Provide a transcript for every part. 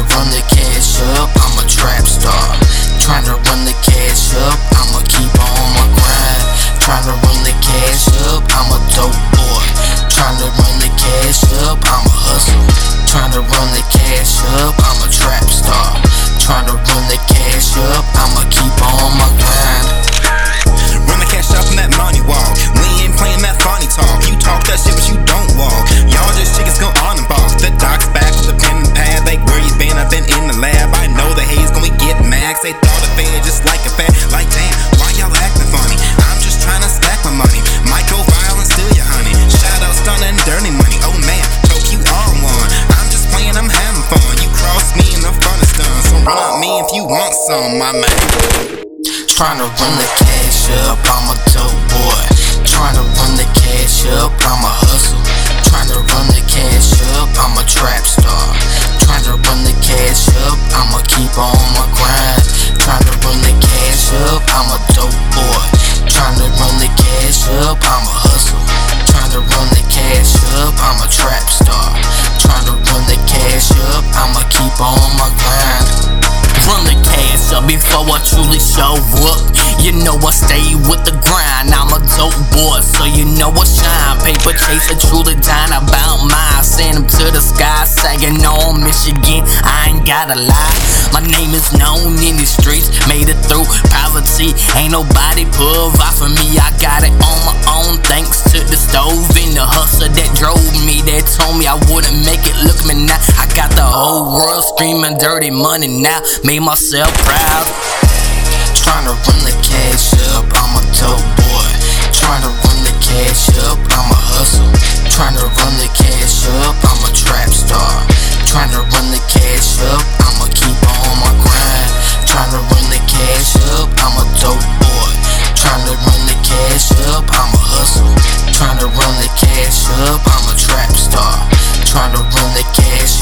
the cash up, I'm a trap star. Tryna run the cash up, I'ma keep on my grind. Tryna run the cash up, I'm a dope boy. Tryna run the cash up, I'm a hustle. Tryna run the cash up, I'm a trap star. Tryna run the cash up, I'ma keep on my grind. Run the cash up on that money walk. We ain't playing that funny talk. You talk that shit, but you They thought of fade just like a fat. Like, damn, why y'all acting funny? I'm just trying to stack my money. Might go viral and steal your honey. Shout out, stun and dirty money. Oh man, choke you all one. I'm just playing, I'm having fun. You cross me in the fun of stun. So run up me if you want some, my man. Tryna run the cash up, I'm on my grind. Run the cash up before I truly show up. You know I stay with the grind. I'm a dope boy, so you know I shine. Paper chaser, truly dying about mine. Send him to the sky, saying on Michigan. I ain't gotta lie. My name is known in the streets. Made it through poverty. Ain't nobody provide for me. I got it on my own, thanks to the stove the hustle that drove me. That told me I wouldn't make it. Look me now. I got the whole world screaming dirty money now. Made myself proud. Tryna run the cash up, I'm a dope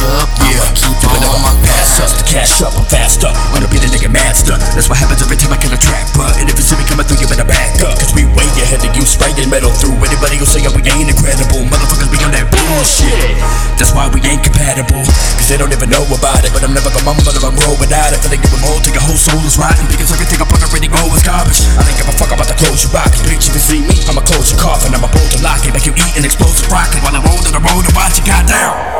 up, I'ma keep Doing up, my past up to cash up, I'm faster. Wanna be the nigga master. That's what happens every time I kill a trapper. And if you see me coming through, you better back up. Cause we way ahead of you, spraying metal through. Anybody who say oh, we ain't incredible. Motherfuckers be on that bullshit. That's why we ain't compatible. Cause they don't even know about it. But I'm never gonna mumble if I'm roll without it. Feeling give them all, think a whole soul is rotten. Because everything up on already go is garbage. I don't give a fuck about the clothes you rock. Bitch, if you see me, I'ma close your coffin. I'ma bolt the lock it, make you eat an explosive rocket. While I roll to the road and watch it goddamn.